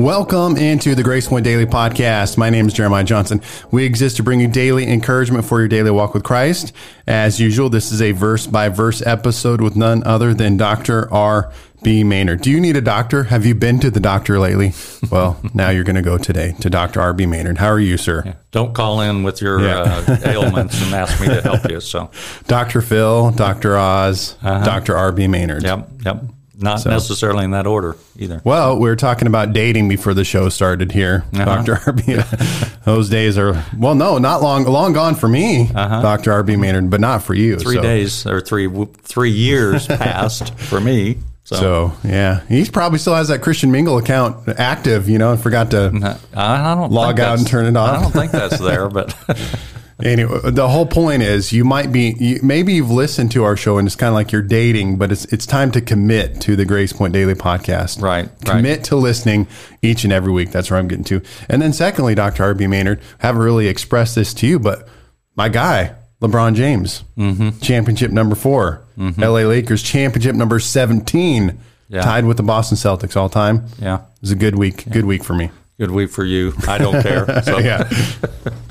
Welcome into the Grace Point Daily Podcast. My name is Jeremiah Johnson. We exist to bring you daily encouragement for your daily walk with Christ. As usual, this is a verse by verse episode with none other than Dr. R. B. Maynard. Do you need a doctor? Have you been to the doctor lately? Well, now you're going to go today to Dr. R. B. Maynard. How are you, sir? Yeah. Don't call in with your Yeah. uh, ailments and ask me to help you. So, Dr. Phil, Dr. Oz, Dr. R. B. Maynard. yep, yep. Not necessarily in that order either. Well, we were talking about dating before the show started here, Uh-huh. Dr. RB. Those days are well, no, not long, long gone for me, Dr. RB Maynard, but not for you. Uh-huh. Three so, days or three three years passed for me. So, So yeah, he probably still has that Christian Mingle account active, you know, and forgot to. I, I don't Log out and turn it off. I don't think that's there, but Anyway, the whole point is you might be you, maybe you've listened to our show and it's kind of like you're dating, but it's it's time to commit to the Grace Point Daily podcast. Right, right. Commit to listening each and every week. That's where I'm getting to. And then secondly, Dr. RB Maynard, haven't really expressed this to you, but my guy, LeBron James, Mm-hmm. championship number 4 LA Lakers championship number 17, Yeah. tied with the Boston Celtics all time. yeah, It was a good week. Good week for me. good week for you. I don't care. So Yeah.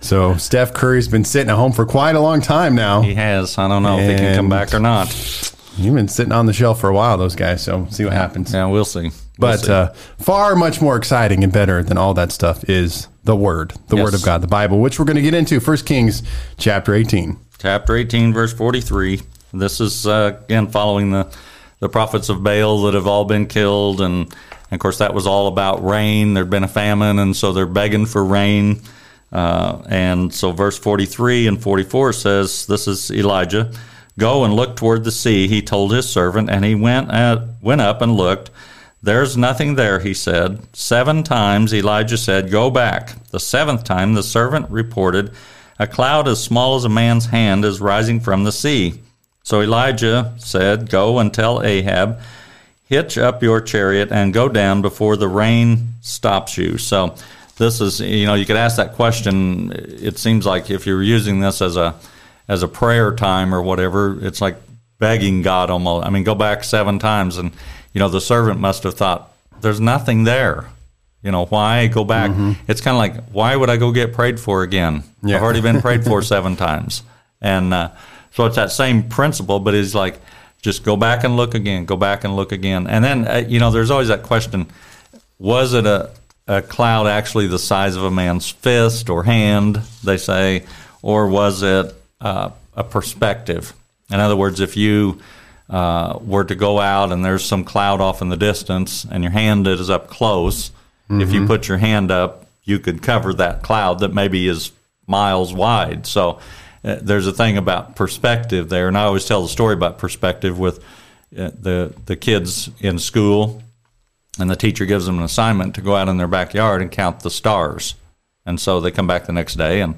so Steph Curry's been sitting at home for quite a long time now. he has. I don't know if he can come back or not. You've been sitting on the shelf for a while, those guys. So see what happens. Yeah, we'll see. We'll But see. uh, far much more exciting and better than all that stuff is the Word, the Yes. Word of God, the Bible, which we're going to get into. First Kings chapter 18. chapter 18 verse 43 this is uh, again following the the prophets of baal that have all been killed and, and of course that was all about rain there'd been a famine and so they're begging for rain uh, and so verse 43 and 44 says this is elijah go and look toward the sea he told his servant and he went at, went up and looked there's nothing there, he said. Seven times Elijah said, Go back. The seventh time the servant reported, A cloud as small as a man's hand is rising from the sea. So Elijah said, Go and tell Ahab, Hitch up your chariot and go down before the rain stops you. So this is, you know, you could ask that question. It seems like if you're using this as a as a prayer time or whatever, it's like begging God almost. I mean, go back seven times, and you know, the servant must have thought, "There's nothing there." You know, why go back? It's kind of like, why would I go get prayed for again? Yeah. I've already been prayed for seven times, and uh, so it's that same principle. But it's like, just go back and look again, go back and look again, and then uh, you know, there's always that question: Was it a a cloud actually the size of a man's fist or hand? They say, or was it uh, a perspective? In other words, if you uh, were to go out and there's some cloud off in the distance and your hand is up close, if you put your hand up, you could cover that cloud that maybe is miles wide. So uh, there's a thing about perspective there, and I always tell the story about perspective with uh, the the kids in school, and the teacher gives them an assignment to go out in their backyard and count the stars, and so they come back the next day and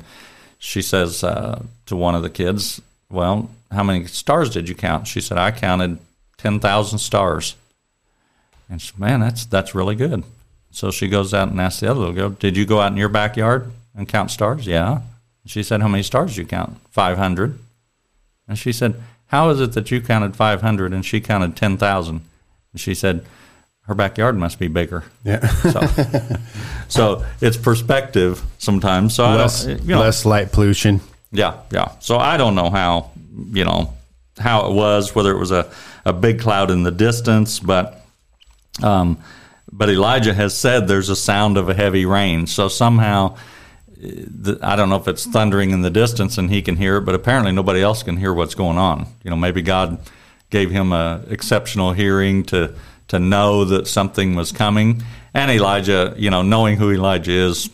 she says uh, to one of the kids, "Well, how many stars did you count?" She said, "I counted ten thousand stars." And she said, "Man, that's that's really good." So she goes out and asks the other little girl, "Did you go out in your backyard and count stars?" "Yeah." She said, "How many stars did you count?" 500. And she said, "How is it that you counted 500 and she counted 10,000?" And she said, "Her backyard must be bigger." Yeah. So, so it's perspective sometimes. So less, I you know, less light pollution. yeah, yeah. So I don't know how, you know, how it was, whether it was a, a big cloud in the distance, but um, but Elijah has said there's a sound of a heavy rain. So somehow, the, I don't know if it's thundering in the distance and he can hear it, but apparently nobody else can hear what's going on. You know, maybe God gave him a exceptional hearing to to know that something was coming. And Elijah, you know, knowing who Elijah is,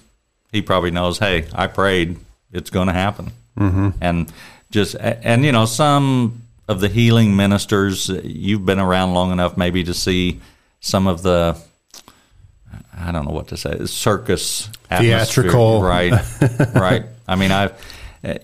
he probably knows, hey, I prayed, it's going to happen. Mm-hmm. And just, and you know, some of the healing ministers, you've been around long enough maybe to see some of the, I don't know what to say, circus. Theatrical. Right, right. I mean, I've,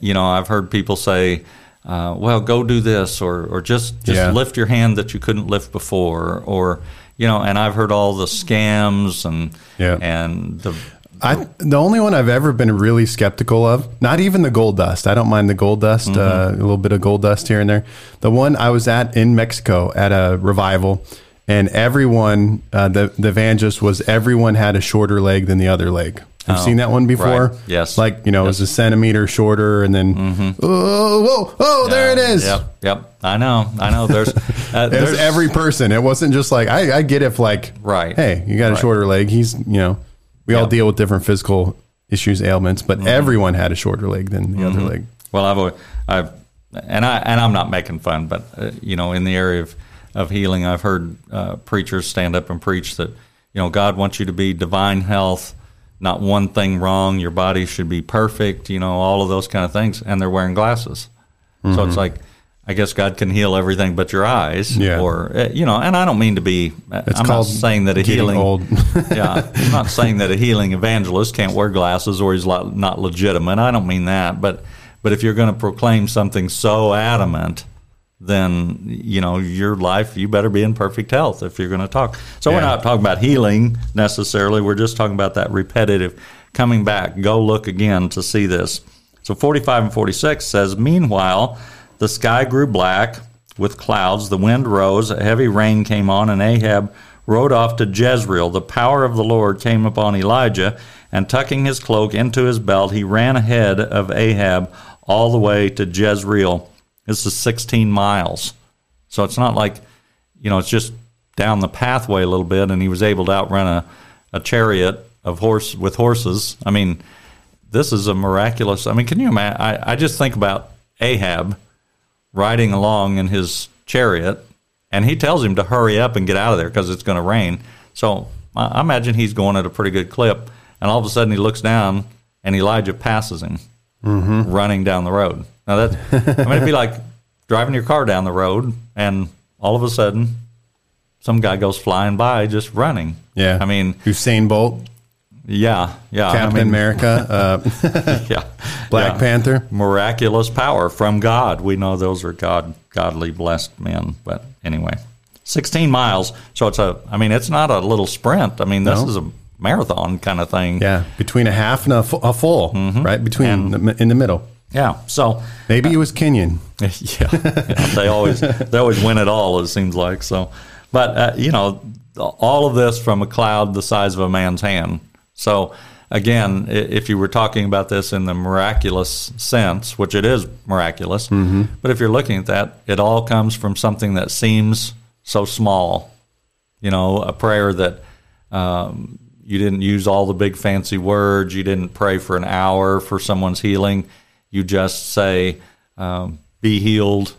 you know, I've heard people say, uh, well, go do this, or, or just, just Yeah. lift your hand that you couldn't lift before, or, you know, and I've heard all the scams and, Yeah. and the, I the only one I've ever been really skeptical of, not even the gold dust. I don't mind the gold dust, uh, a little bit of gold dust here and there. The one I was at in Mexico at a revival, and everyone, uh, the the evangelist was everyone had a shorter leg than the other leg. You Oh, seen that one before? right. Yes. Like you know, it was a centimeter shorter, and then oh, whoa, oh, there it is. Yep, yep. I know, I know. There's, uh, there's every person. It wasn't just like I, I get if like Right. Hey, you got a shorter leg. He's you know, we all deal with different physical issues, ailments, but everyone had a shorter leg than the other leg. Well, I've, always- I've, and I, and I'm not making fun, but uh, you know, in the area of, of healing, I've heard uh, preachers stand up and preach that you know God wants you to be divine health, not one thing wrong. Your body should be perfect. You know, all of those kind of things, and they're wearing glasses. So it's like, I guess God can heal everything but your eyes, Yeah. or uh, you know. And I don't mean to be. It's I'm not saying that a healing yeah, I'm not saying that a healing evangelist can't wear glasses or he's not legitimate. I don't mean that, but but if you're going to proclaim something so adamant, then you know your life you better be in perfect health if you're going to talk. So we're not talking about healing necessarily. We're just talking about that repetitive coming back. Go look again to see this. So 45 and 46 says, Meanwhile, the sky grew black with clouds, the wind rose, a heavy rain came on, and Ahab rode off to Jezreel. The power of the Lord came upon Elijah, and tucking his cloak into his belt, he ran ahead of Ahab all the way to Jezreel. This is 16 miles. So it's not like, you know, it's just down the pathway a little bit, and he was able to outrun a, a chariot of horse with horses. I mean, this is a miraculous. I mean, can you imagine? I, I just think about Ahab riding along in his chariot, and he tells him to hurry up and get out of there because it's going to rain. So I, I imagine he's going at a pretty good clip, and all of a sudden he looks down, and Elijah passes him, mm-hmm. running down the road. Now that I mean, it'd be like driving your car down the road, and all of a sudden, some guy goes flying by just running. Yeah. I mean, Usain Bolt, yeah, yeah. Captain I mean, America, uh, yeah, Black yeah. Panther. miraculous power from God. We know those are God, godly, blessed men. But anyway, 16 miles. So it's a, I mean, it's not a little sprint. I mean, this No. is a marathon kind of thing. Yeah, between a half and a, fu- a full, right between the, in the middle. Yeah. So, Maybe it was Kenyan. yeah, yeah, they always, they always win it all, it seems like. So, but, uh, you know, all of this from a cloud the size of a man's hand. So, again, if you were talking about this in the miraculous sense, which it is miraculous, but if you're looking at that, it all comes from something that seems so small. You know, a prayer that um, you didn't use all the big fancy words, you didn't pray for an hour for someone's healing. You just say, um, be healed,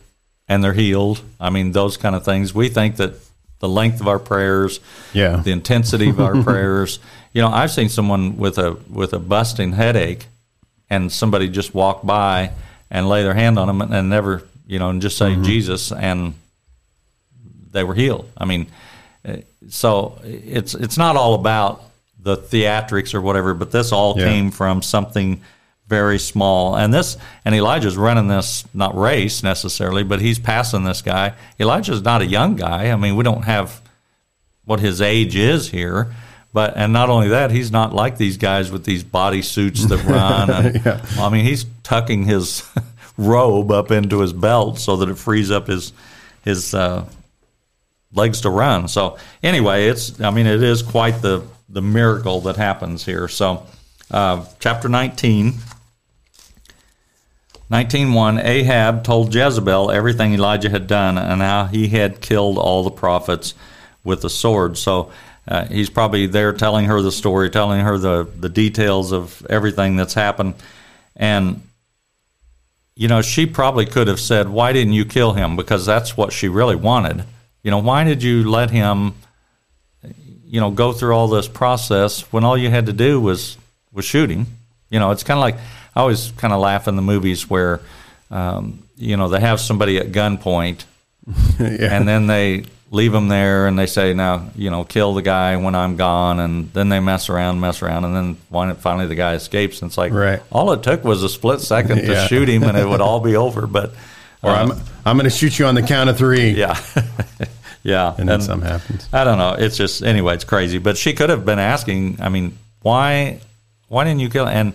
and they're healed. I mean, those kind of things. We think that the length of our prayers, Yeah. the intensity of our prayers. You know, I've seen someone with a with a busting headache, and somebody just walk by and lay their hand on them and never, you know, and just say Jesus, and they were healed. I mean, eh, so it's it's not all about the theatrics or whatever, but this all Yeah. came from something very small. And this and Elijah's running this not race necessarily, but he's passing this guy. Elijah's not a young guy. I mean, we don't have what his age is here. But and not only that, he's not like these guys with these body suits that run. And, well, I mean, he's tucking his robe up into his belt so that it frees up his his uh, legs to run. So anyway, it's I mean, it is quite the the miracle that happens here. So uh, chapter nineteen. 19.1 Ahab told Jezebel everything Elijah had done and how he had killed all the prophets with the sword. So uh, he's probably there telling her the story, telling her the, the details of everything that's happened. And, you know, she probably could have said, Why didn't you kill him? Because that's what she really wanted. You know, why did you let him, you know, go through all this process when all you had to do was, was shoot him? You know, it's kind of like I always kind of laugh in the movies where, um, you know, they have somebody at gunpoint yeah. and then they leave them there and they say, now, you know, kill the guy when I'm gone. And then they mess around, mess around. And then finally the guy escapes. And it's like, Right. all it took was a split second to Yeah. shoot him and it would all be over. But, or I'm I'm going to shoot you on the count of three. yeah. yeah. And then something happens. I don't know. It's just anyway. It's crazy. But she could have been asking. I mean, why? Why didn't you kill? And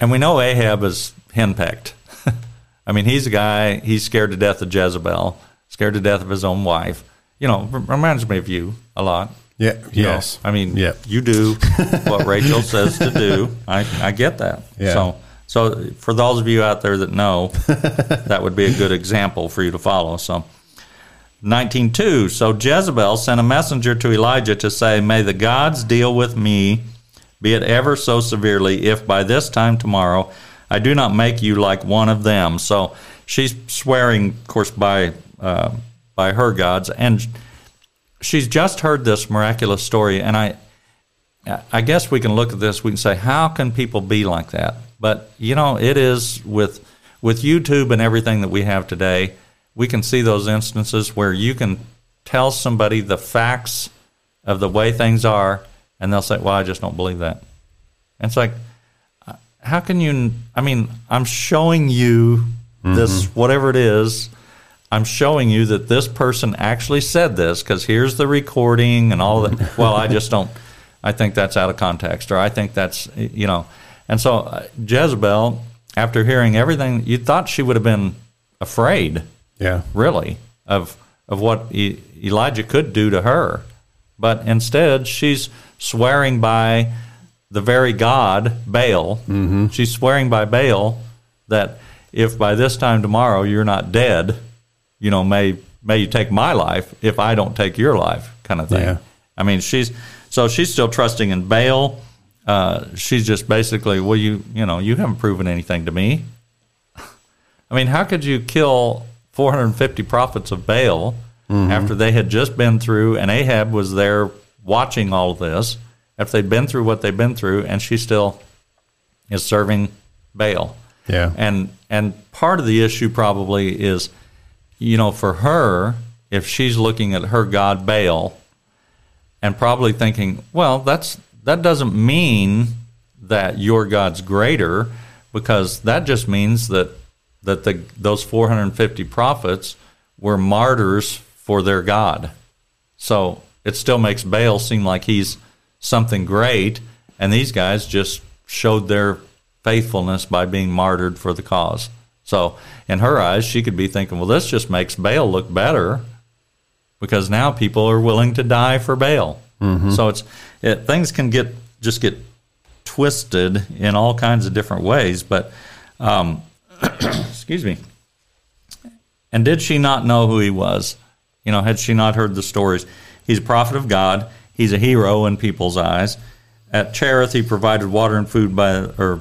and we know Ahab is henpecked. I mean, he's a guy. He's scared to death of Jezebel. Scared to death of his own wife. you know, reminds me of you a lot. Yeah. You know, yes. I mean, Yeah. you do what Rachel says to do. I, I get that. Yeah. So, so for those of you out there that know, that would be a good example for you to follow. So, 19.2. So Jezebel sent a messenger to Elijah to say, May the gods deal with me, be it ever so severely, if by this time tomorrow I do not make you like one of them. So she's swearing, of course, by uh, by her gods, and she's just heard this miraculous story. And I, I guess we can look at this. We can say, how can people be like that? But you know, it is with with YouTube and everything that we have today. We can see those instances where you can tell somebody the facts of the way things are, and they'll say, "Well, I just don't believe that." And it's like, how can you? I mean, I'm showing you this, whatever it is. I'm showing you that this person actually said this because here's the recording and all that. well, I just don't. I think that's out of context, or I think that's you know. And so uh, Jezebel, after hearing everything, you thought she would have been afraid, Yeah. really, of of what e- Elijah could do to her, but instead she's swearing by the very God Baal. Mm-hmm. She's swearing by Baal that if by this time tomorrow you're not dead, you know, may may you take my life if I don't take your life, kind of thing. Yeah. I mean, she's so she's still trusting in Baal. Uh, she's just basically, well, you you know, you haven't proven anything to me. I mean, how could you kill 450 prophets of Baal after they had just been through, and Ahab was there watching all of this, if they'd been through what they've been through, and she still is serving Baal. Yeah. And and part of the issue probably is, you know, for her, if she's looking at her god Baal, and probably thinking, well, that's that doesn't mean that your God's greater, because that just means that that the those 450 prophets were martyrs for their God. So it still makes Baal seem like he's something great, and these guys just showed their faithfulness by being martyred for the cause. So in her eyes, she could be thinking, well, this just makes Baal look better because now people are willing to die for Baal. So it's it, things can get just get twisted in all kinds of different ways. But um, excuse me. And did she not know who he was? You know, had she not heard the stories? He's a prophet of God. He's a hero in people's eyes. At Cherith, he provided water and food by, or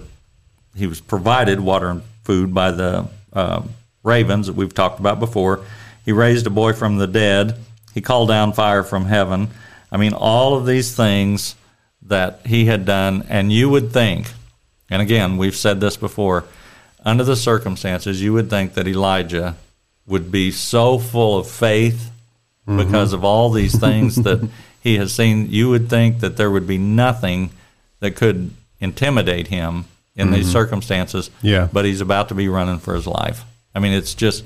he was provided water and food by the uh, ravens that we've talked about before. He raised a boy from the dead. He called down fire from heaven. I mean, all of these things that he had done, and you would think, and again, we've said this before, under the circumstances, you would think that Elijah would be so full of faith because of all these things that he has seen. You would think that there would be nothing that could intimidate him in these circumstances. Yeah. But he's about to be running for his life. I mean, it's just,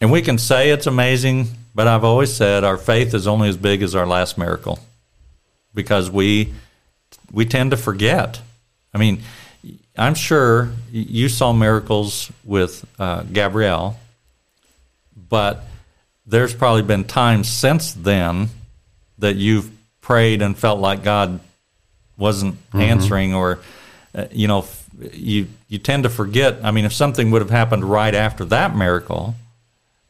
and we can say it's amazing, but I've always said our faith is only as big as our last miracle because we we tend to forget. I mean, I'm sure you saw miracles with uh, Gabrielle, but there's probably been times since then that you've prayed and felt like God wasn't answering, or uh, you know, f- you you tend to forget. I mean, if something would have happened right after that miracle,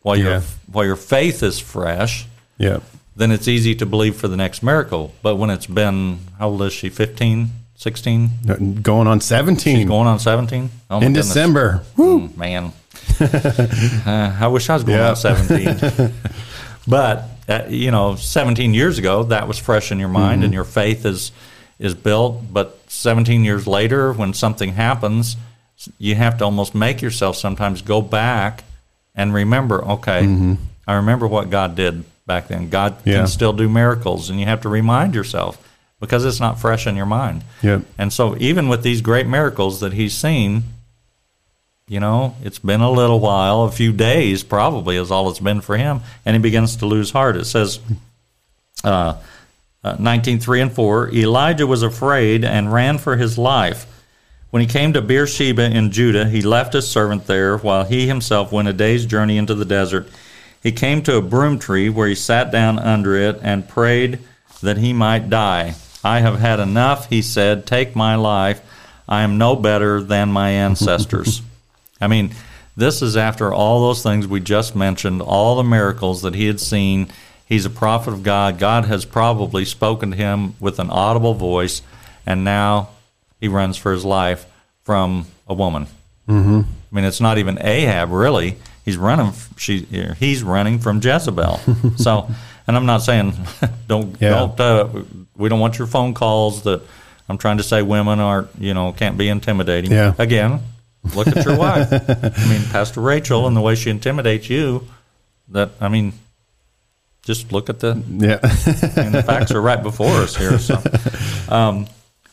while Yeah. your while your faith is fresh, Yeah. then it's easy to believe for the next miracle. But when it's been, how old is she? 15, 16? Going on 17 Going on 17? Oh, in goodness. December. Mm, man. Uh, I wish I was going Yeah. on 17. but, uh, you know, 17 years ago, that was fresh in your mind Mm-hmm. and your faith is, is built. But 17 years later, when something happens, you have to almost make yourself sometimes go back and remember, okay, I remember what God did back then. God Mm-hmm. Yeah. can still do miracles, and you have to remind yourself because it's not fresh in your mind. Yep. And so, even with these great miracles that he's seen, you know, it's been a little while, a few days probably is all it's been for him, and he begins to lose heart. It says, uh, uh, 19, 3 and 4, Elijah was afraid and ran for his life. When he came to Beersheba in Judah, he left his servant there while he himself went a day's journey into the desert. He came to a broom tree where he sat down under it and prayed that he might die. I have had enough, he said. Take my life. I am no better than my ancestors. I mean, this is after all those things we just mentioned, all the miracles that he had seen. He's a prophet of God. God has probably spoken to him with an audible voice, and now he runs for his life from a woman. Mm-hmm. I mean, it's not even Ahab, really. He's running. She, he's running from Jezebel. so, and I'm not saying don't yeah. don't. Uh, we don't want your phone calls that I'm trying to say women aren't you know can't be intimidating. Yeah. Again, look at your wife. I mean, Pastor Rachel and the way she intimidates you. That I mean, just look at the yeah. and the facts are right before us here. So, um,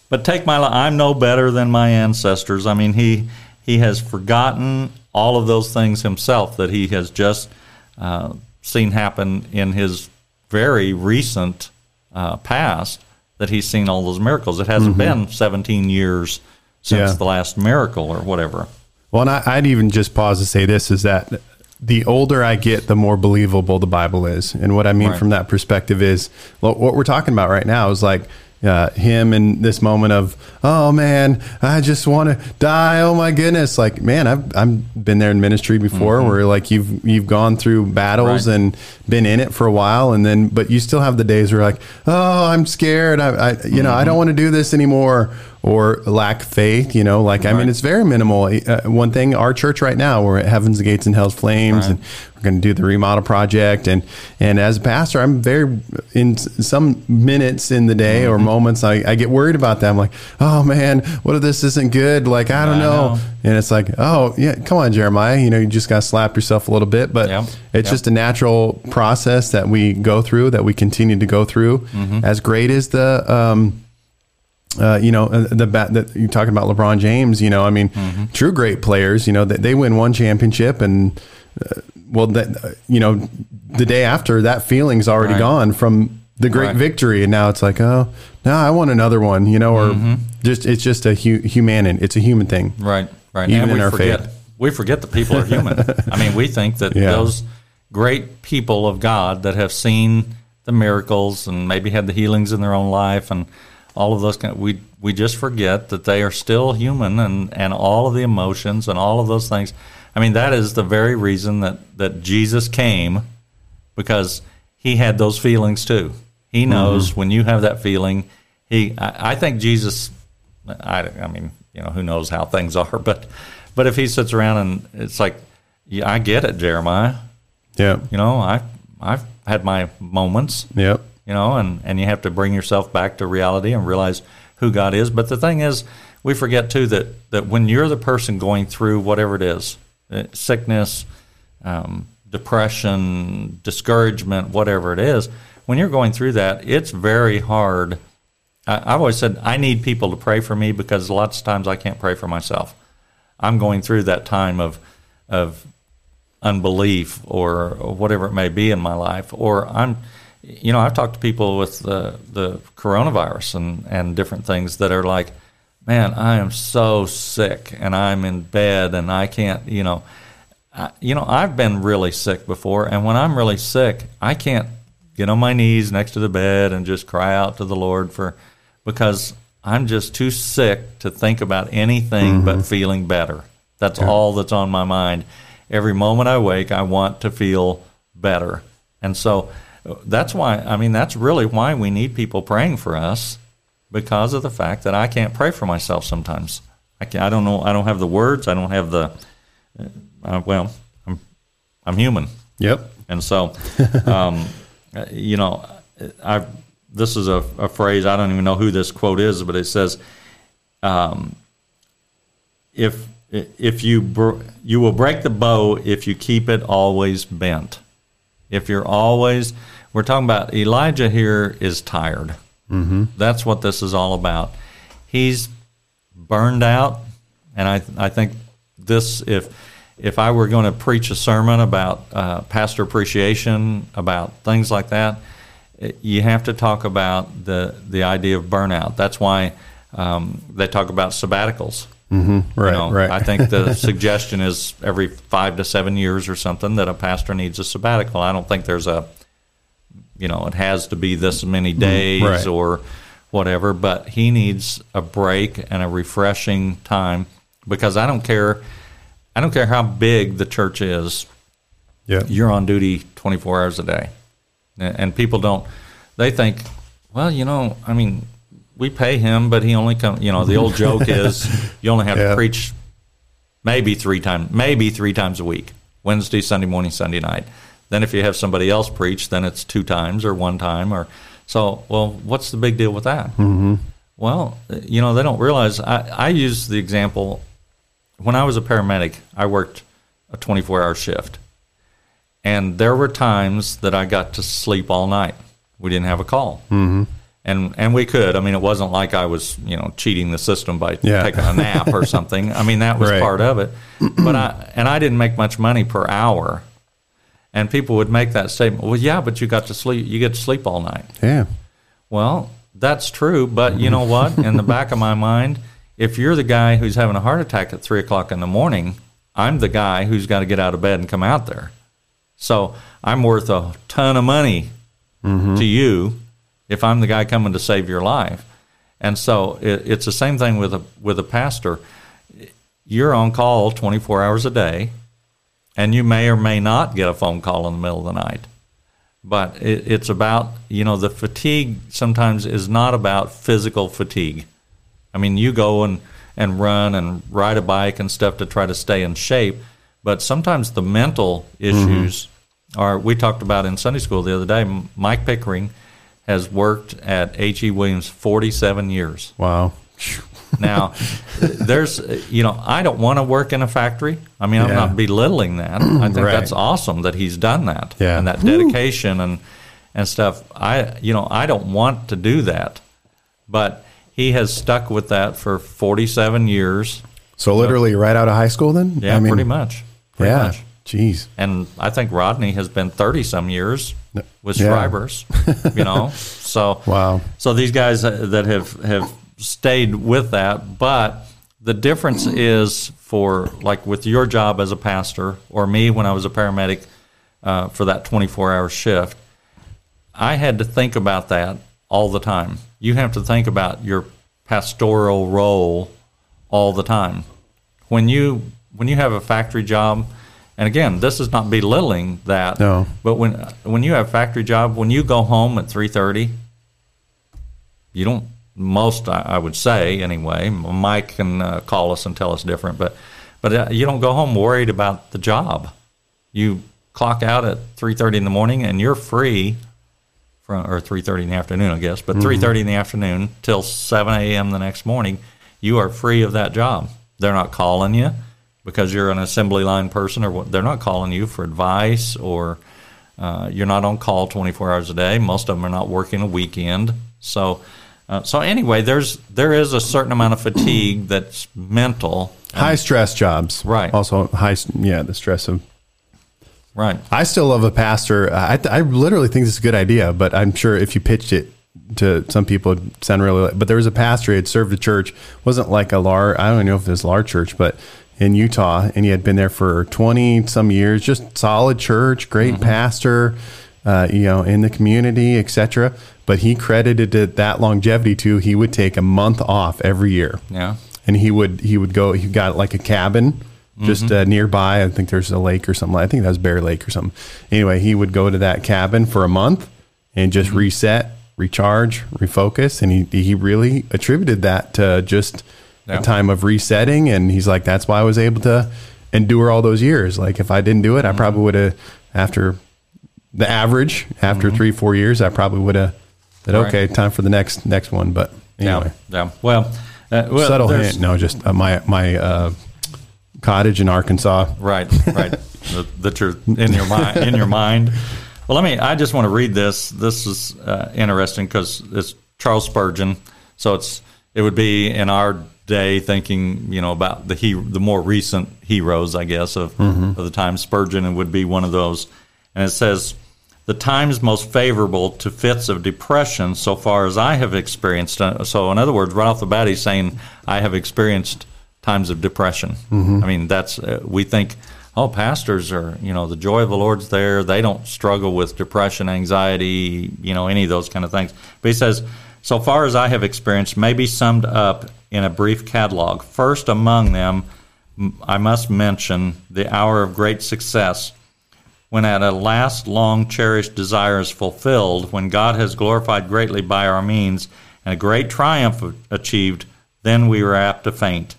but take my I'm no better than my ancestors. I mean, he he has forgotten all of those things himself that he has just uh, seen happen in his very recent uh, past. That he's seen all those miracles. It hasn't mm-hmm. been 17 years since yeah. the last miracle or whatever. Well, and I, would even just pause to say this is that the older I get, the more believable the Bible is. And what I mean right. from that perspective is what we're talking about right now is like uh, him in this moment of, oh man, I just want to die. Oh my goodness! Like man, I've I've been there in ministry before, mm-hmm. where like you've you've gone through battles right. and been in it for a while, and then but you still have the days where like, oh, I'm scared. I, I you mm-hmm. know I don't want to do this anymore or lack faith, you know, like, right. I mean, it's very minimal. Uh, one thing, our church right now, we're at Heaven's Gates and Hell's Flames, right. and we're going to do the remodel project. And, and as a pastor, I'm very, in some minutes in the day mm-hmm. or moments, I, I get worried about that. I'm like, oh man, what if this isn't good? Like, I don't I know. know. And it's like, oh yeah, come on, Jeremiah, you know, you just got to slap yourself a little bit, but it's just a natural process that we go through, that we continue to go through. Mm-hmm. As great as the, um, uh, you know, uh, the bat that you're talking about LeBron James, you know, I mean, mm-hmm. true great players, you know, they, they win one championship and, uh, well, that, uh, you know, the day after that feeling's already right. gone from the great right. victory. And now it's like, oh, now I want another one, you know, or mm-hmm. just, it's just a hu- human, it's a human thing. Right. Right. Even in our forget, faith. We forget that people are human. I mean, we think that yeah. those great people of God that have seen the miracles and maybe had the healings in their own life and, all of those kind of, we we just forget that they are still human and and all of the emotions and all of those things. I mean that is the very reason that that jesus came because he had those feelings too. He mm-hmm. knows mm-hmm. when you have that feeling he I, I, think jesus I, I mean you know who knows how things are but but if he sits around and it's like yeah i get it jeremiah. Yeah. You know i i've had my moments. Yep you know, and, and you have to bring yourself back to reality and realize who God is. But the thing is, we forget too that, that when you're the person going through whatever it is uh, sickness, um, depression, discouragement, whatever it is when you're going through that, it's very hard. I, I've always said I need people to pray for me because lots of times I can't pray for myself. I'm going through that time of of unbelief or, or whatever it may be in my life, or I'm you know, I've talked to people with the, the coronavirus and, and different things that are like, man, I am so sick and I'm in bed and I can't, you know, I, you know, I've been really sick before. And when I'm really sick, I can't get on my knees next to the bed and just cry out to the Lord for, because I'm just too sick to think about anything mm-hmm. but feeling better. That's yeah. all that's on my mind. Every moment I wake, I want to feel better. And so, that's why, I mean, that's really why we need people praying for us because of the fact that I can't pray for myself sometimes. I, I don't know, I don't have the words, I don't have the, uh, well, I'm, I'm human. Yep. And so, um, you know, I this is a, a, phrase I don't even know who this quote is, but it says, um, "If if you br- you will break the bow if you keep it always bent. If you're always we're talking about Elijah here is tired. Mm-hmm. That's what this is all about. He's burned out, and I I think this if if I were going to preach a sermon about uh, pastor appreciation, about things like that, it, you have to talk about the the idea of burnout. That's why um, they talk about sabbaticals. Mm-hmm. Right, you know, right. I think the suggestion is every five to seven years or something that a pastor needs a sabbatical. I don't think there's a, you know, it has to be this many days Mm-hmm. right. or whatever, but he needs a break and a refreshing time because I don't care. I don't care how big the church is. Yeah. You're on duty 24 hours a day, and and people don't. They think, well, you know, I mean, we pay him, but he only come. You know, the old joke is you only have Yeah. to preach maybe three times, maybe three times a week: Wednesday, Sunday morning, Sunday night. Then if you have somebody else preach, then it's two times or one time or so. Well, what's the big deal with that? Mm-hmm. Well, you know, they don't realize. I, I use the example when I was a paramedic. I worked a 24-hour shift, and there were times that I got to sleep all night. We didn't have a call. Mm-hmm. And, and we could. I mean, it wasn't like I was, you know, cheating the system by Yeah. taking a nap or something. I mean, that was Right. part of it. But I and I didn't make much money per hour. And people would make that statement. Well, yeah, but you got to sleep. You get to sleep all night. Yeah. Well, that's true, but you know what? In the back of my mind, if you're the guy who's having a heart attack at three o'clock in the morning, I'm the guy who's got to get out of bed and come out there. So I'm worth a ton of money mm-hmm. to you if I'm the guy coming to save your life. And so it, it's the same thing with a with a pastor. You're on call 24 hours a day, and you may or may not get a phone call in the middle of the night. But it, it's about you know the fatigue sometimes is not about physical fatigue. I mean you go and and run and ride a bike and stuff to try to stay in shape but sometimes the mental issues mm-hmm. are we talked about in sunday school the other day mike pickering has worked at H.E. Williams 47 years. Wow. Now, there's, you know, I don't want to work in a factory. I mean, I'm not belittling that. I think Right. that's awesome that he's done that Yeah. and that dedication and and stuff. I, you know, I don't want to do that, but he has stuck with that for 47 years. So literally right out of high school then? Yeah, I mean, pretty much. Pretty yeah. much. Jeez. And I think Rodney has been 30 some years with Yeah. Schreibers, you know. So Wow. So these guys uh, that have have stayed with that, but the difference is for like with your job as a pastor or me when I was a paramedic uh, for that 24 hour shift, I had to think about that all the time. You have to think about your pastoral role all the time. When you when you have a factory job, and again, this is not belittling that, No. but when when you have a factory job, when you go home at 3:30, you don't most I, I would say anyway. Mike can uh, call us and tell us different, but but uh, you don't go home worried about the job. You clock out at 3:30 in the morning, and you're free from or 3:30 in the afternoon, I guess, but 3:30 in the afternoon till 7 a.m. the next morning, you are free of that job. They're not calling you because you're an assembly line person, or what, they're not calling you for advice, or uh, you're not on call 24 hours a day. Most of them are not working a weekend. So, uh, so anyway, there's there is a certain amount of fatigue that's mental, High stress jobs. Right. Also high, yeah, the stress of right? I still love a pastor. I, I literally think this is a good idea, but I'm sure if you pitched it to some people, it'd sound really. But there was a pastor who had served the church. wasn't like a large. I don't know if it was a large church, but in Utah, and he had been there for 20 some years. Just solid church, great pastor. Uh, you know, in the community, etc. But he credited it that longevity to he would take a month off every year. Yeah, and he would he would go he got like a cabin just uh, nearby. I think there's a lake or something i think that was bear lake or something. Anyway he would go to that cabin for a month and just reset recharge refocus. And he he really attributed that to just Yeah. a time of resetting. And he's like that's why i was able to endure all those years. Like if i didn't do it i probably would have after the average after three four years i probably would have said Right. okay time for the next next one but anyway yeah, yeah. Well, uh, well subtle hint. No, just uh, my my uh, cottage in Arkansas. Right, right. that, you're in your mind. In your mind. Well, let me. I just want to read this. This is uh, interesting because it's Charles Spurgeon. So it's it would be in our day thinking, you know, about the he, the more recent heroes, I guess, of of the time. Spurgeon would be one of those, and it says. The times most favorable to fits of depression, so far as I have experienced. uh, So, in other words, right off the bat, he's saying, I have experienced times of depression. I mean, that's uh, we think, oh, pastors are, you know, the joy of the Lord's there. They don't struggle with depression, anxiety, you know, any of those kind of things. But he says, so far as I have experienced, may be summed up in a brief catalog. First among them, I must mention the hour of great success when at a last long cherished desire is fulfilled, when God has glorified greatly by our means, and a great triumph achieved, then we are apt to faint.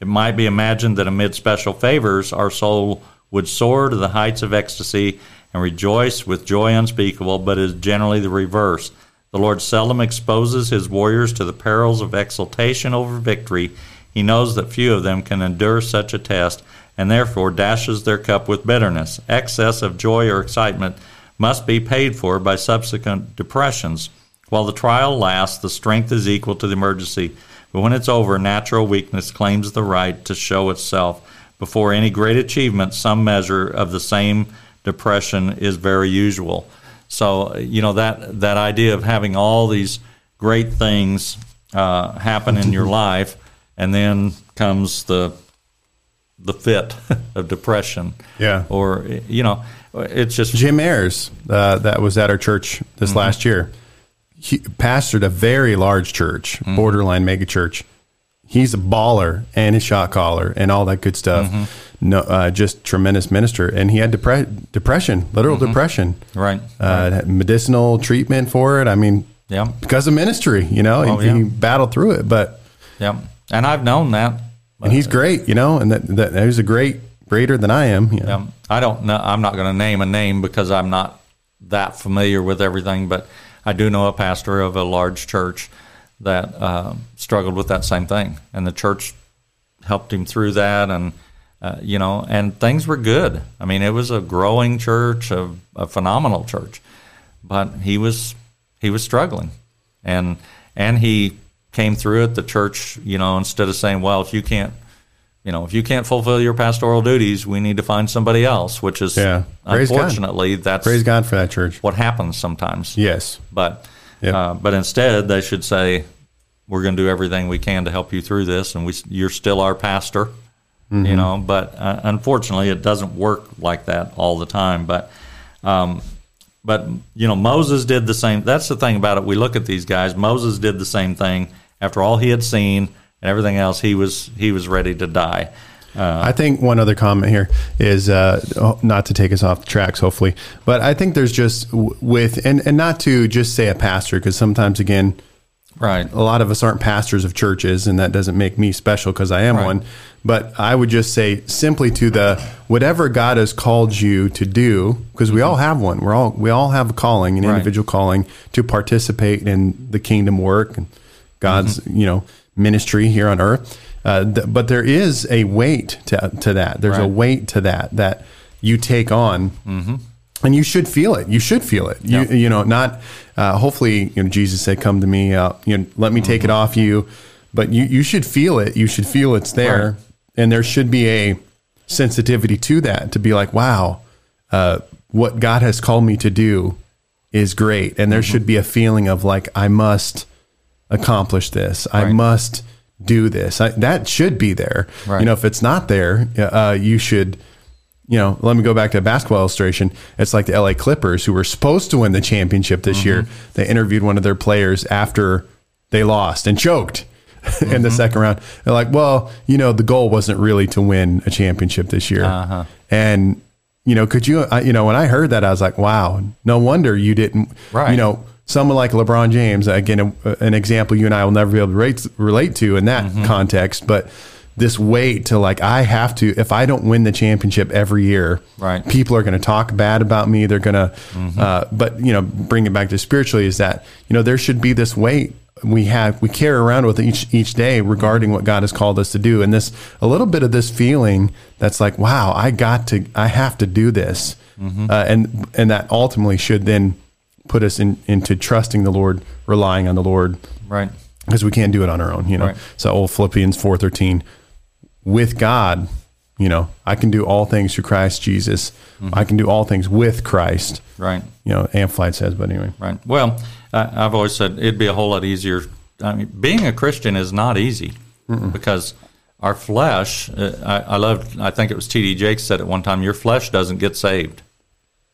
It might be imagined that amid special favors, our soul would soar to the heights of ecstasy and rejoice with joy unspeakable, but is generally the reverse. The Lord seldom exposes his warriors to the perils of exultation over victory. He knows that few of them can endure such a test, and therefore dashes their cup with bitterness. Excess of joy or excitement must be paid for by subsequent depressions. While the trial lasts, the strength is equal to the emergency, but when it's over, natural weakness claims the right to show itself. Before any great achievement, some measure of the same depression is very usual. So, you know, that, that idea of having all these great things uh, happen in your life, and then comes the the fit of depression. Yeah. Or you know, it's just Jim Ayers, uh, that was at our church this last year. He pastored a very large church, borderline mega church. He's a baller and a shot caller and all that good stuff. No, uh, just tremendous minister. And he had depre- depression, literal depression. right. Uh, medicinal treatment for it. I mean, yeah. because of ministry, you know, Oh, he, yeah. he battled through it. But Yeah. And I've known that. And he's great, you know, and that, that he's a great greater than I am. You know. Um, I don't know. I'm not going to name a name because I'm not that familiar with everything, but I do know a pastor of a large church that uh, struggled with that same thing, and the church helped him through that, and uh, you know, and things were good. I mean, it was a growing church, a, a phenomenal church, but he was he was struggling, and and he came through it. The church, you know, instead of saying, "Well, if you can't." you know, if you can't fulfill your pastoral duties, we need to find somebody else, which is Yeah. Praise God. unfortunately that's Praise God for that church. what happens sometimes. Yes. But Yeah. uh, but instead they should say we're going to do everything we can to help you through this, and we you're still our pastor. Mm-hmm. You know, but uh, unfortunately, it doesn't work like that all the time. But um, but you know, Moses did the same. That's the thing about it. We look at these guys. Moses did the same thing. After all he had seen and everything else, he was he was ready to die. Uh, I think one other comment here is uh, not to take us off the tracks, hopefully, but I think there's just w- with and and not to just say a pastor because sometimes again right. a lot of us aren't pastors of churches, and that doesn't make me special because I am Right. one. But I would just say simply to the whatever God has called you to do, because we all have one. We're all we all have a calling, an Right. individual calling to participate in the kingdom work and God's Mm-hmm. you know ministry here on earth. Uh, th- but there is a weight to to that. There's a weight to that that you take on and you should feel it. You should feel it. You, Yeah. you know, not uh, hopefully, you know, Jesus said, "Come to me, uh, you know, let me take it off you." But you you should feel it. You should feel it's there, Right. and there should be a sensitivity to that to be like, "Wow, uh, what God has called me to do is great," and there should be a feeling of like, "I must accomplish this. I Right. must." do this I, that should be there Right. you know if it's not there uh, you should you know, let me go back to a basketball illustration. It's like the LA Clippers who were supposed to win the championship this year. Mm-hmm. They interviewed one of their players after they lost and choked in the mm-hmm. second round. They're like, well, you know, the goal wasn't really to win a championship this year. Uh-huh. And, you know, could you, I, you know, when I heard that, I was like, wow, no wonder you didn't, Right. you know, someone like LeBron James, again, a, an example you and I will never be able to relate, relate to in that context, but this weight to like, I have to, if I don't win the championship every year, Right. people are going to talk bad about me. They're going to, uh, but you know, bring it back to spiritually is that, you know, there should be this weight we have, we carry around with each, each day regarding what God has called us to do. And this, a little bit of this feeling that's like, wow, I got to, I have to do this. Uh, and, and that ultimately should then put us in, into trusting the Lord, relying on the Lord Right. because we can't do it on our own, you know. Right. So old Philippians four thirteen, with God, you know, I can do all things through Christ Jesus. I can do all things with Christ. Right. You know, Amplified says, but anyway, Right. Well, I, I've always said it'd be a whole lot easier. I mean, being a Christian is not easy because our flesh. Uh, I, I love. I think it was T.D. Jakes said at one time, "Your flesh doesn't get saved."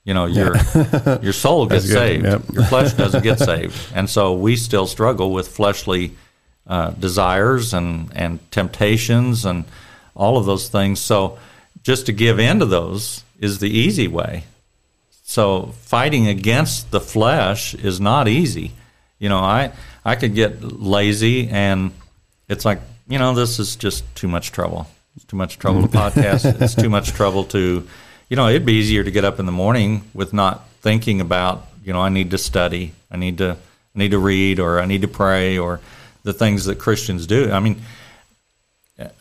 You know, your your soul gets saved. Yep. Your flesh doesn't get saved, and so we still struggle with fleshly uh, desires and and temptations and all of those things. So, just to give in to those is the easy way. So, fighting against the flesh is not easy. You know, I I could get lazy, and it's like you know, this is just too much trouble. It's too much trouble to podcast. it's too much trouble to, you know, it'd be easier to get up in the morning with not thinking about, you know, I need to study, I need to I need to read, or I need to pray, or the things that Christians do. I mean,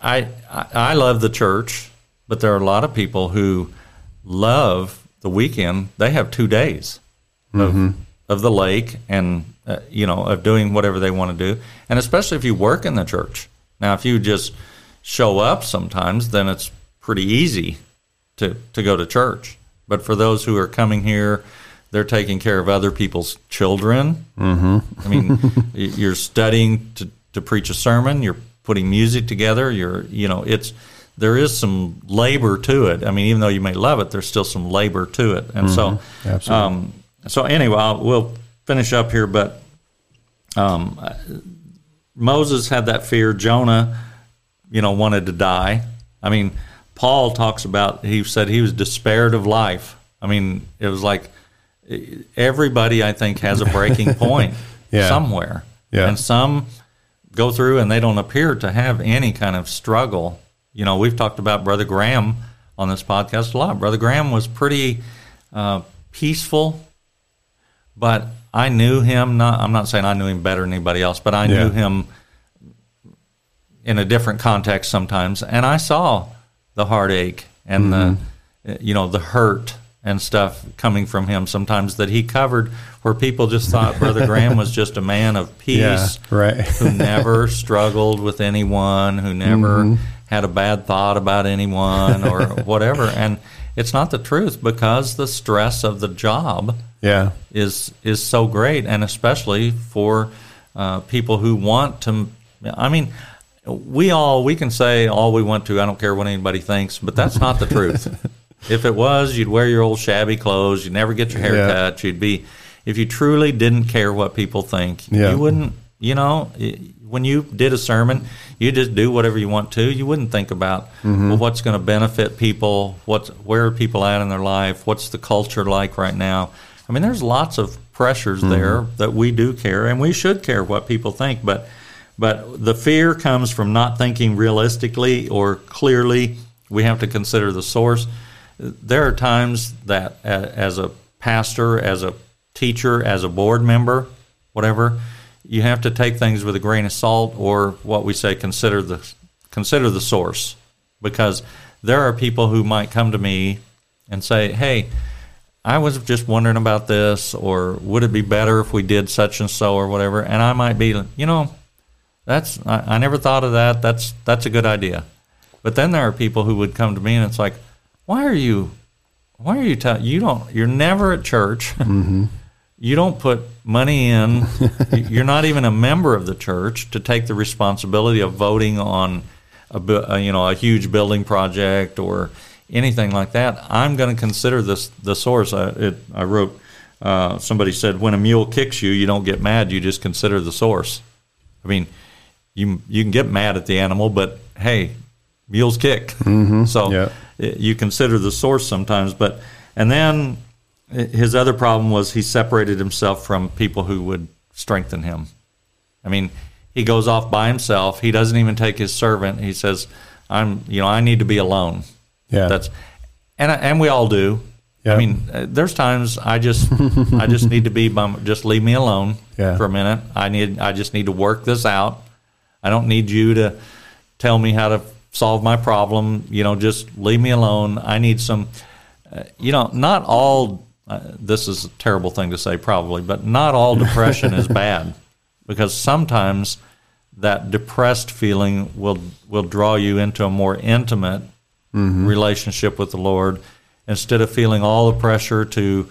I I love the church, but there are a lot of people who love the weekend. They have two days of, mm-hmm. of the lake and uh, you know of doing whatever they want to do, and especially if you work in the church. Now, if you just show up sometimes, then it's pretty easy to, to go to church. But for those who are coming here, they're taking care of other people's children. Mm-hmm. I mean, you're studying to, to preach a sermon. You're putting music together. You're, you know, it's there is some labor to it. I mean, even though you may love it, there's still some labor to it. And mm-hmm. so, um, so anyway, I'll, we'll finish up here. But um, Moses had that fear. Jonah, you know, wanted to die. I mean, Paul talks about, he said he was despaired of life. I mean, it was like everybody, I think, has a breaking point yeah. somewhere. Yeah. And some go through and they don't appear to have any kind of struggle. You know, we've talked about Brother Graham on this podcast a lot. Brother Graham was pretty uh, peaceful, but I knew him. Not, I'm not saying I knew him better than anybody else, but I yeah. knew him in a different context sometimes, and I saw the heartache and mm-hmm. the, you know, the hurt and stuff coming from him sometimes that he covered where people just thought Brother Graham was just a man of peace, yeah, right. who never struggled with anyone, who never mm-hmm. had a bad thought about anyone or whatever. And it's not the truth because the stress of the job yeah. is is so great, and especially for uh, people who want to. I mean, we all we can say all we want to. I don't care what anybody thinks, but that's not the truth. if it was, you'd wear your old shabby clothes. You'd never get your hair yeah. cut. You'd be if you truly didn't care what people think, yeah. you wouldn't. You know, when you did a sermon, you just do whatever you want to. You wouldn't think about mm-hmm. well, what's going to benefit people, what's where are people at in their life, what's the culture like right now. I mean, there's lots of pressures mm-hmm. there that we do care, and we should care what people think. But but the fear comes from not thinking realistically or clearly. We have to consider the source. There are times that, as a pastor, as a teacher, as a board member, whatever, you have to take things with a grain of salt, or what we say, consider the consider the source, because there are people who might come to me and say, "Hey, I was just wondering about this, or would it be better if we did such and so, or whatever?" And I might be, you know, that's I, I never thought of that. That's that's a good idea. But then there are people who would come to me and it's like, why are you, why are you telling you don't you're never at church. Mm-hmm you don't put money in. you're not even a member of the church to take the responsibility of voting on a you know a huge building project or anything like that. I'm going to consider this the source. I, it, I wrote. Uh, somebody said, "When a mule kicks you, you don't get mad. You just consider the source." I mean, you you can get mad at the animal, but hey, mules kick. Mm-hmm. So yeah. you consider the source sometimes. But and then his other problem was he separated himself from people who would strengthen him. I mean, he goes off by himself. He doesn't even take his servant. He says, "I'm, you know, I need to be alone." Yeah, that's, and and we all do. Yeah. I mean, uh, there's times I just I just need to be by, just leave me alone yeah. for a minute. I need I just need to work this out. I don't need you to tell me how to solve my problem. You know, just leave me alone. I need some. Uh, you know, not all uh, this is a terrible thing to say, probably, but not all depression is bad because sometimes that depressed feeling will will draw you into a more intimate mm-hmm. relationship with the Lord instead of feeling all the pressure to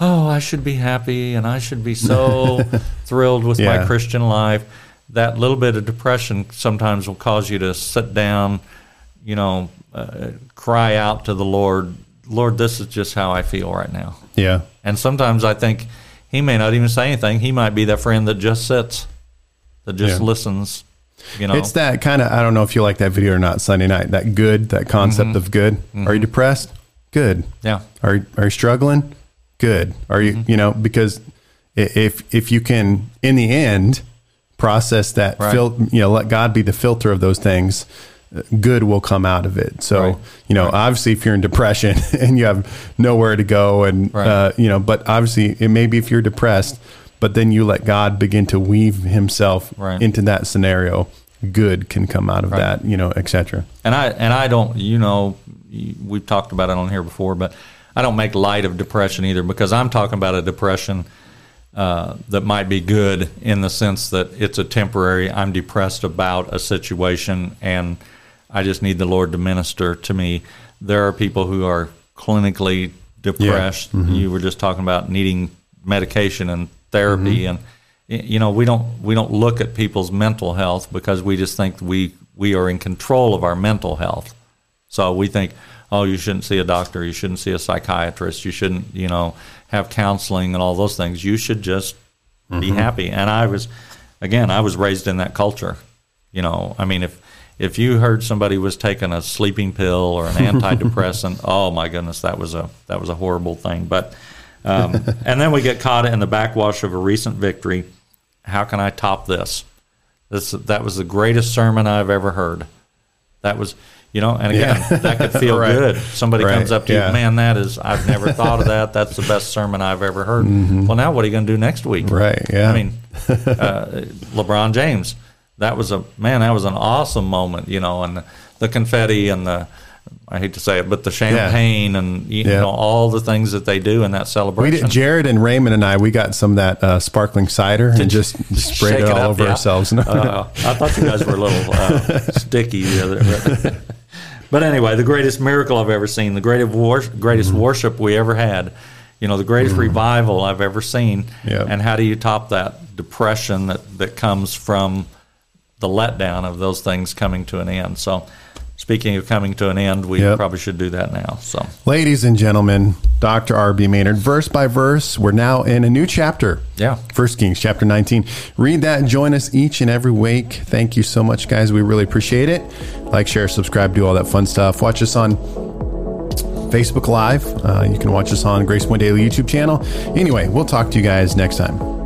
oh I should be happy and I should be so thrilled with yeah. my Christian life that little bit of depression sometimes will cause you to sit down, you know, uh, cry out to the Lord, Lord, this is just how I feel right now. Yeah. And sometimes I think he may not even say anything. He might be that friend that just sits, that just Yeah. listens. You know, It's that kind of, I don't know if you like that video or not, Sunday night, that good, that concept Mm-hmm. of good. Are you depressed? Good. yeah, Are, are you struggling? Good. Are you, Mm-hmm. you know, because if, if you can, in the end, process that, Right. fil- you know, let God be the filter of those things, uh, good will come out of it. So, Right. you know, obviously if you're in depression and you have nowhere to go and, Right. uh, you know, but obviously it may be if you're depressed, but then you let God begin to weave himself Right. into that scenario, good can come out of Right. that, you know, et cetera. and I and I don't, you know, we've talked about it on here before, but I don't make light of depression either because I'm talking about a depression uh, that might be good in the sense that it's a temporary. I'm depressed about a situation, and I just need the Lord to minister to me. There are people who are clinically depressed. You were just talking about needing medication and therapy, and you know we don't we don't look at people's mental health because we just think we we are in control of our mental health. So we think, oh, you shouldn't see a doctor, you shouldn't see a psychiatrist, you shouldn't, you know, have counseling and all those things. You should just be happy. And I was, again, I was raised in that culture. You know, I mean, if if you heard somebody was taking a sleeping pill or an antidepressant, oh my goodness, that was a that was a horrible thing. But um, and then we get caught in the backwash of a recent victory. How can I top this? This that was the greatest sermon I've ever heard. That was, you know, and again, Yeah. that could feel Right. good. Somebody Right. comes up to Yeah. you, man, that is, I've never thought of that. That's the best sermon I've ever heard. Well, now what are you going to do next week? Mm-hmm. Right. Yeah. I mean, uh, LeBron James, that was a, man, that was an awesome moment, you know, and the confetti and the, I hate to say it, but the champagne and, you Yeah. know, all the things that they do in that we celebration. did, Jared and Raymond and I, we got some of that uh, sparkling cider and just sprayed Shake it all up, over yeah. ourselves. Uh, I thought you guys were a little uh, sticky the other. But, anyway, the greatest miracle I've ever seen, the greatest wor- greatest Mm-hmm. worship we ever had, you know, the greatest revival I've ever seen. Yeah. And how do you top that depression that that comes from the letdown of those things coming to an end? So. Speaking of coming to an end, we Yep. probably should do that now. So, Ladies and gentlemen, Dr. R.B. Maynard, verse by verse, we're now in a new chapter. Yeah. First Kings chapter 19. Read that join us each and every week. Thank you so much, guys. We really appreciate it. Like, share, subscribe, do all that fun stuff. Watch us on Facebook Live. Uh, you can watch us on Grace Point Daily YouTube channel. Anyway, we'll talk to you guys next time.